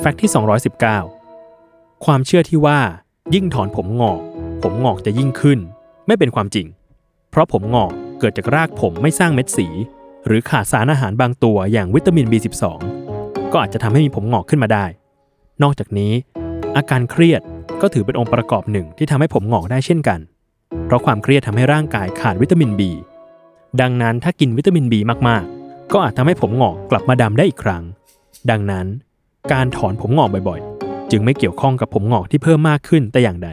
แฟกต์ที่ 219 ความเชื่อที่ว่า ยิ่งถอนผมงอก ผมงอกจะยิ่งขึ้น ไม่เป็นความจริง เพราะผมงอกเกิดจากรากผมไม่สร้างเม็ดสี หรือขาดสารอาหารบางตัวอย่างวิตามิน B12 ก็อาจจะทำให้มีผมงอกขึ้นมาได้ นอกจากนี้ อาการเครียดก็ถือเป็นองค์ประกอบหนึ่งที่ทำให้ผมงอกได้เช่นกัน เพราะความเครียดทำให้ร่างกายขาดวิตามิน B ดังนั้นถ้ากินวิตามิน B มากๆ ก็อาจทำให้ผมงอกกลับมาดำได้อีกครั้ง ดังนั้น การถอนผมงอกบ่อยๆ จึงไม่เกี่ยวข้องกับผมงอกที่เพิ่มมากขึ้นแต่อย่างใด